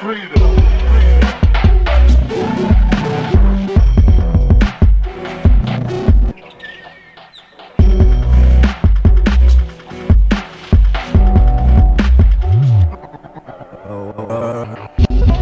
Freedom. Oh.